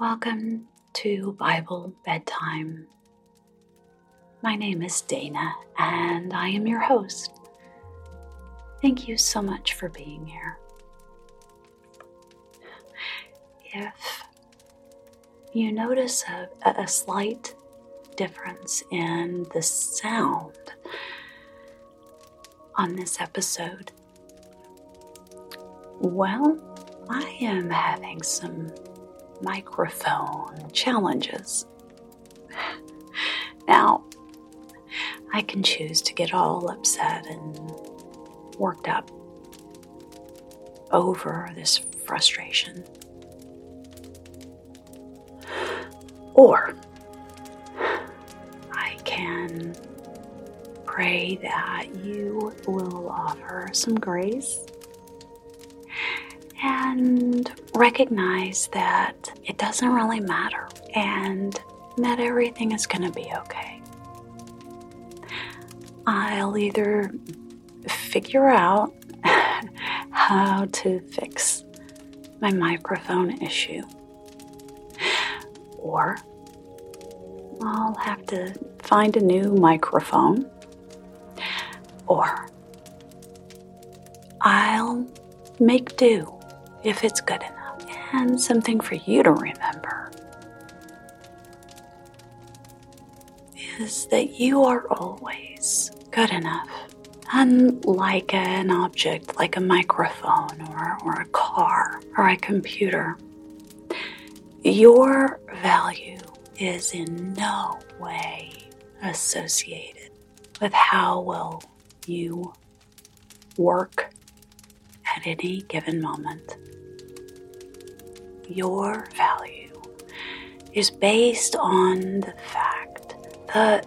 Welcome to Bible Bedtime. My name is Dana, and I am your host. Thank you so much for being here. If you notice a, a slight difference in the sound on this episode, well, I am having some microphone challenges. Now, I can choose to get all upset and worked up over this frustration. Or I can pray that you will offer some grace and recognize that it doesn't really matter and that everything is going to be okay. I'll either figure out how to fix my microphone issue, or I'll have to find a new microphone, or I'll make do if it's good enough. And something for you to remember is that you are always good enough. Unlike an object like a microphone or, or a car or a computer, your value is in no way associated with how well you work any given moment. Your value is based on the fact, the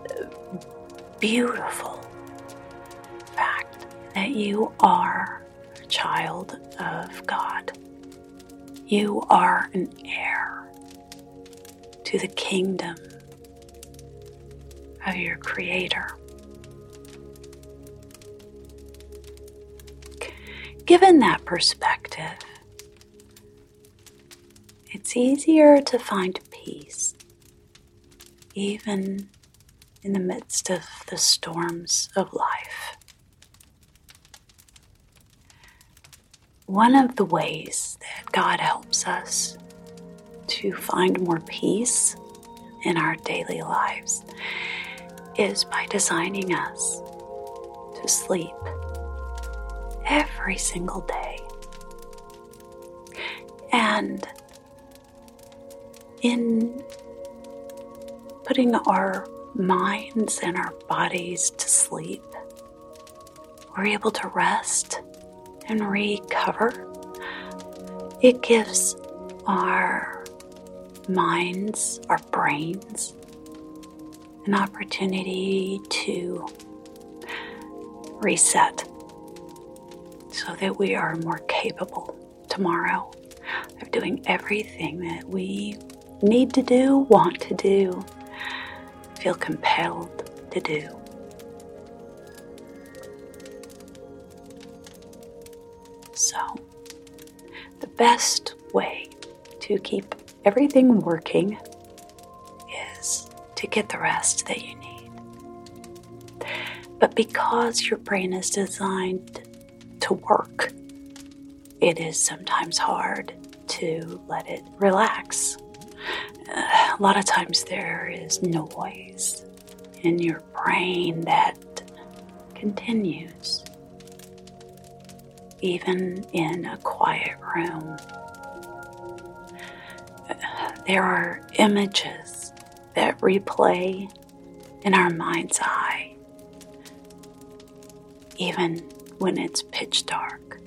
beautiful fact that you are a child of God. You are an heir to the kingdom of your Creator. Given that perspective, it's easier to find peace, even in the midst of the storms of life. One of the ways that God helps us to find more peace in our daily lives is by designing us to sleep every single day. And in putting our minds and our bodies to sleep, we're able to rest and recover. It gives our minds, our brains, an opportunity to reset so that we are more capable tomorrow of doing everything that we need to do, want to do, feel compelled to do. So, the best way to keep everything working is to get the rest that you need. But because your brain is designed to work, it is sometimes hard to let it relax. A lot of times there is noise in your brain that continues, even in a quiet room. There are images that replay in our mind's eye, even when it's pitch dark.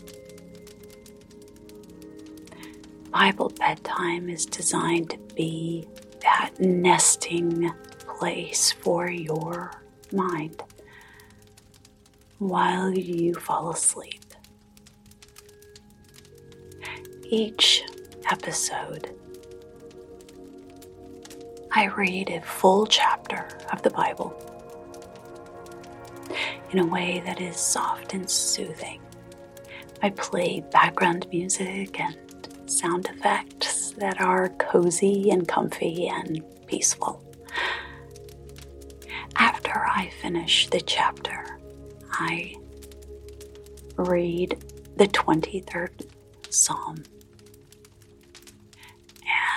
Bible bedtime is designed to be that nesting place for your mind while you fall asleep. Each episode, I read a full chapter of the Bible in a way that is soft and soothing. I play background music and sound effects that are cozy and comfy and peaceful. After I finish the chapter, I read the 23rd Psalm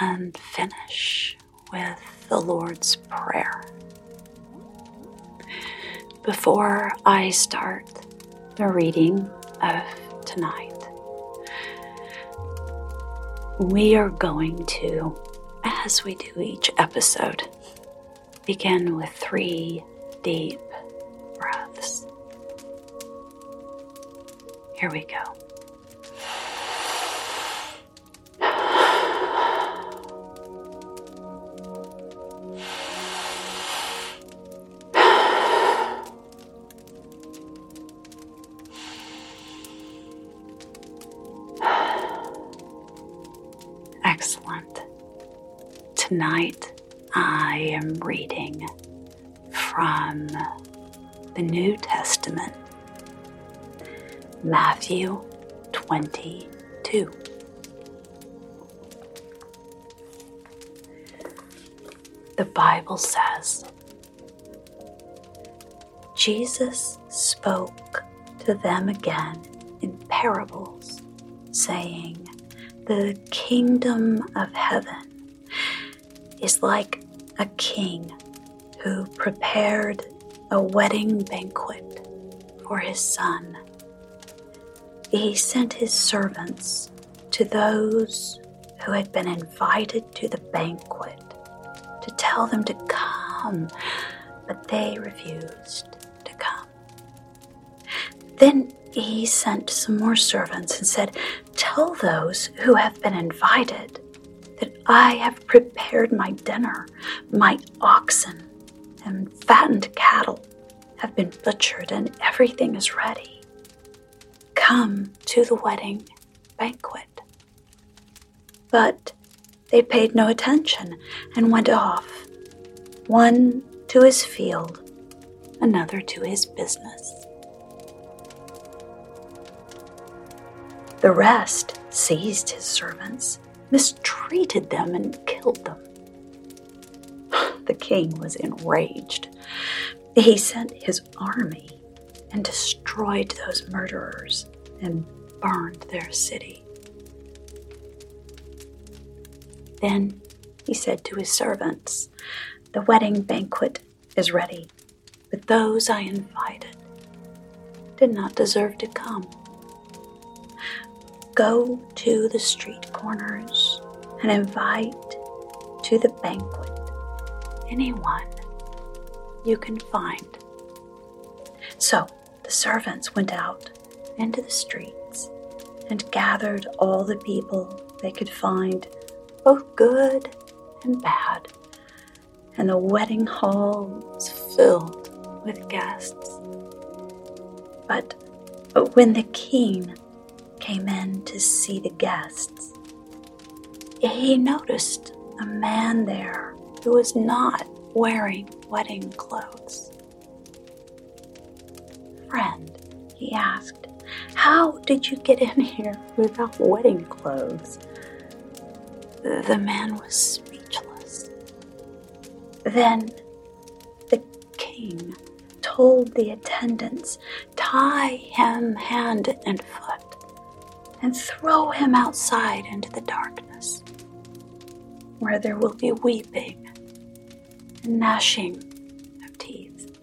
and finish with the Lord's Prayer. Before I start the reading of tonight, we are going to, as we do each episode, begin with three deep breaths. Here we go. The New Testament, Matthew 22. The Bible says, Jesus spoke to them again in parables, saying, The kingdom of heaven is like a king who prepared a wedding banquet for his son. He sent his servants to those who had been invited to the banquet to tell them to come, but they refused to come. Then he sent some more servants and said, Tell those who have been invited that I have prepared my dinner. My oxen and fattened cattle have been butchered, and everything is ready. Come to the wedding banquet. But they paid no attention and went off, one to his field, another to his business. The rest seized his servants, mistreated them, and killed them. The king was enraged. He sent his army and destroyed those murderers and burned their city. Then he said to his servants, The wedding banquet is ready, but those I invited did not deserve to come. Go to the street corners and invite to the banquet anyone you can find. So the servants went out into the streets and gathered all the people they could find, both good and bad, and the wedding hall was filled with guests. But but when the king came in to see the guests, he noticed a man there who was not wearing wedding clothes. Friend, he asked, how did you get in here without wedding clothes? The man was speechless. Then the king told the attendants, Tie him hand and foot and throw him outside into the darkness, where there will be weeping gnashing of teeth.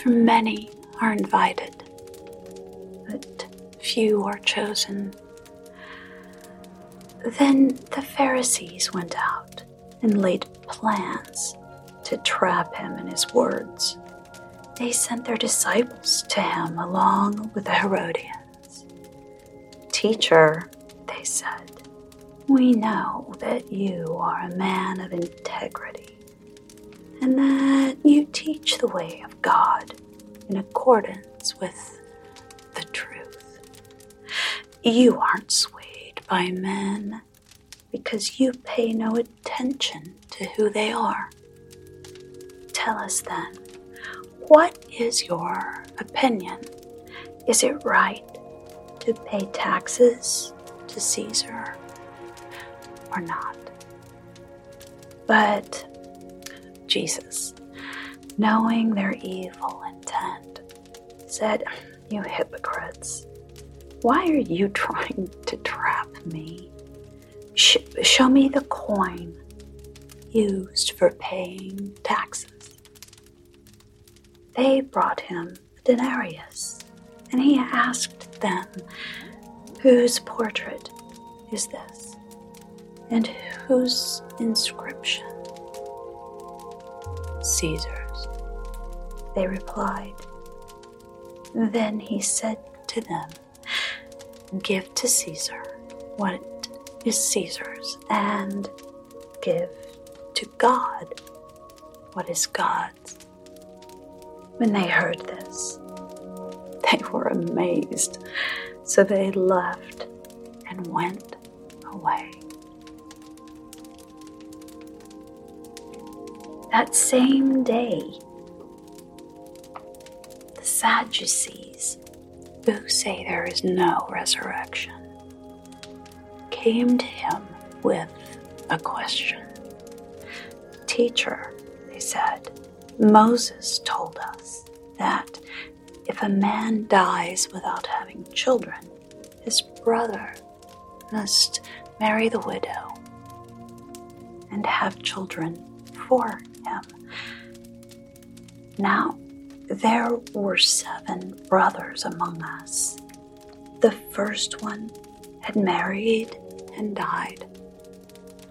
For many are invited, but few are chosen. Then the Pharisees went out and laid plans to trap him in his words. They sent their disciples to him along with the Herodians. Teacher, they said, we know that you are a man of integrity and that you teach the way of God in accordance with the truth. You aren't swayed by men because you pay no attention to who they are. Tell us then, what is your opinion? Is it right to pay taxes to Caesar or not. But Jesus, knowing their evil intent, said, You hypocrites, why are you trying to trap me? Sh- show me the coin used for paying taxes. They brought him a denarius, and he asked them, Whose portrait is this? And whose inscription? Caesar's. They replied. Then he said to them, Give to Caesar what is Caesar's, and give to God what is God's. When they heard this, they were amazed, so they left and went away. That same day, the Sadducees, who say there is no resurrection, came to him with a question. Teacher, they said, Moses told us that if a man dies without having children, his brother must marry the widow and have children for him. Now, there were seven brothers among us. The first one had married and died.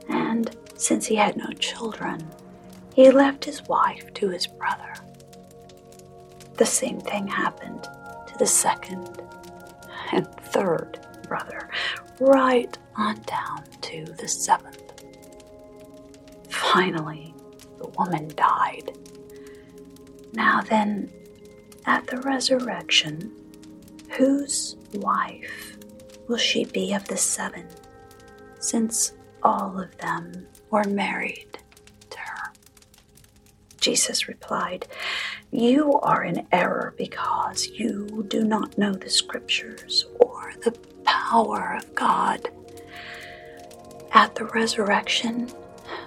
And since he had no children, he left his wife to his brother. The same thing happened to the second and third brother, right on down to the seventh. Finally, the woman died. Now then, at the resurrection, whose wife will she be of the seven, since all of them were married to her? Jesus replied, You are in error because you do not know the scriptures or the power of God. At the resurrection,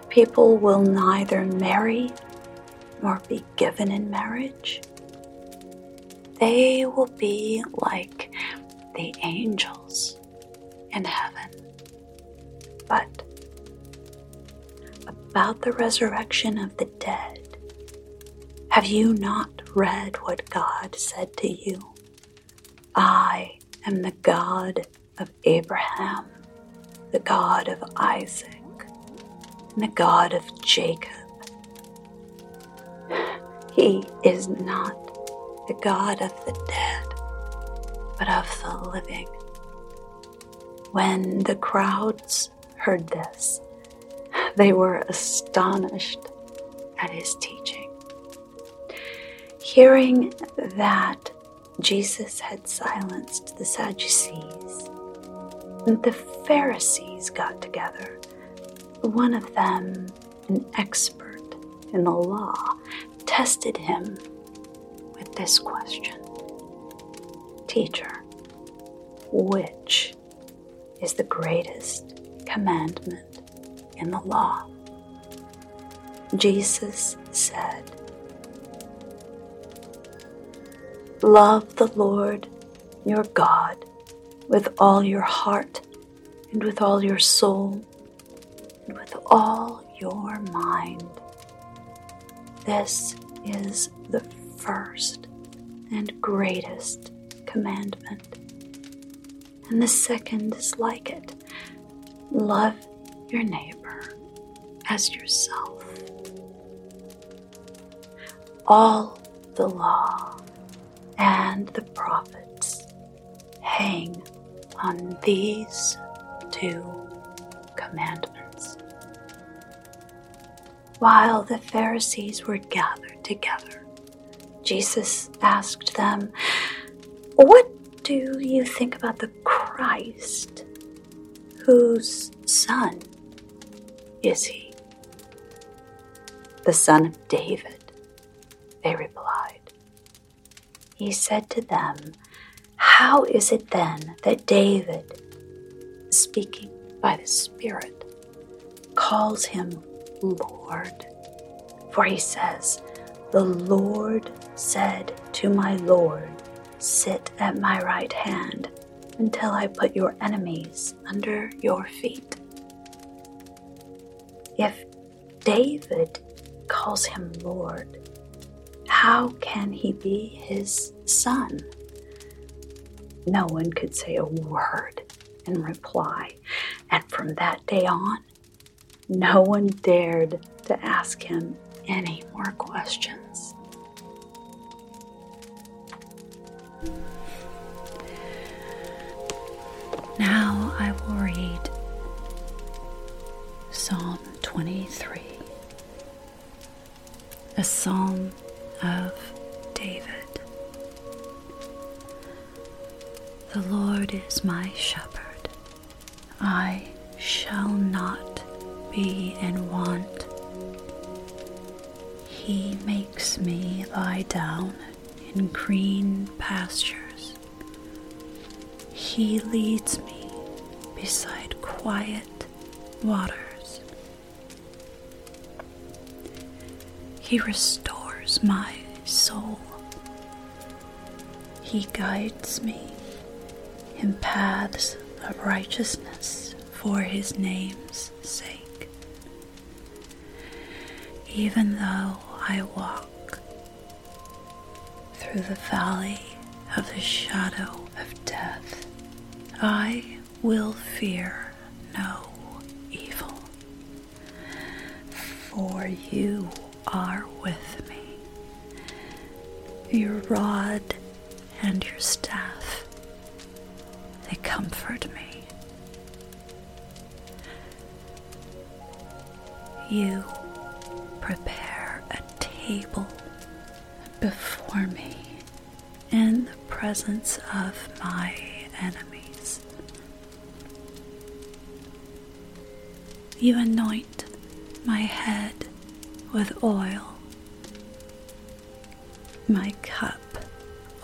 people will neither marry nor be given in marriage. They will be like the angels in heaven. But about the resurrection of the dead, have you not read what God said to you? I am the God of Abraham, the God of Isaac, and the God of Jacob. He is not the God of the dead, but of the living. When the crowds heard this, they were astonished at his teaching. Hearing that Jesus had silenced the Sadducees, the Pharisees got together. One of them, an expert in the law, tested him with this question Teacher, which is the greatest commandment in the law? Jesus said, Love the Lord your God with all your heart and with all your soul all your mind. This is the first and greatest commandment. And the second is like it love your neighbor as yourself. All the law and the prophets hang on these two commandments. While the Pharisees were gathered together, Jesus asked them, What do you think about the Christ? Whose son is he? The son of David, they replied. He said to them, How is it then that David speaking by the Spirit, calls him Lord. For he says, The Lord said to my Lord, Sit at my right hand until I put your enemies under your feet. If David calls him Lord, how can he be his son? No one could say a word in reply, and from that day on, no one dared to ask him any more questions. Now I will read Psalm 23, a psalm of David. The Lord is my shepherd, I shall not in want. He makes me lie down in green pastures. He leads me beside quiet waters. He restores my soul. He guides me in paths of righteousness for his name's sake. Even though I walk through the valley of the shadow of death, I will fear no evil, for you are with me. Your rod and your staff, they comfort me. You prepare a table before me in the presence of my enemies. You anoint my head with oil. My cup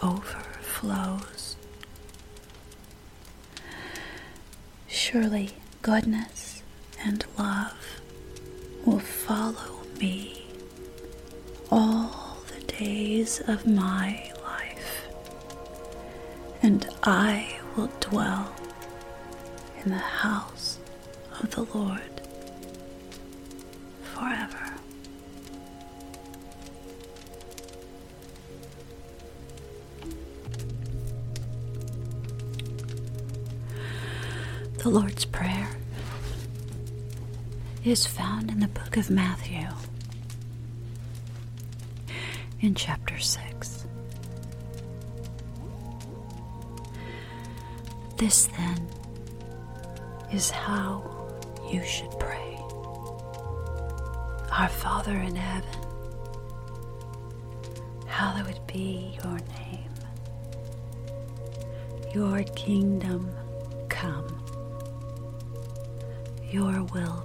overflows. Surely goodness and love will follow me all the days of my life, and I will dwell in the house of the Lord forever. The Lord's Prayer is found in the book of Matthew in chapter 6. This then is how you should pray. Our Father in heaven, hallowed be your name. Your kingdom come. Your will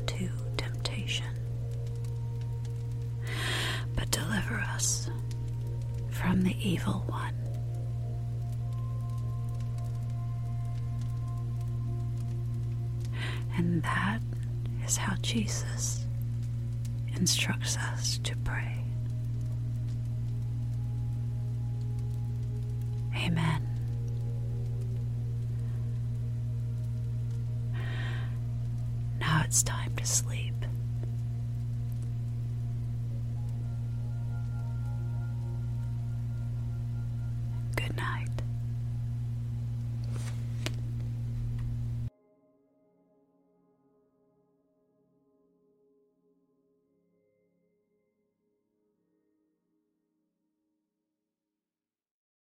evil one. And that is how Jesus instructs us to pray. Amen. Now it's time to sleep.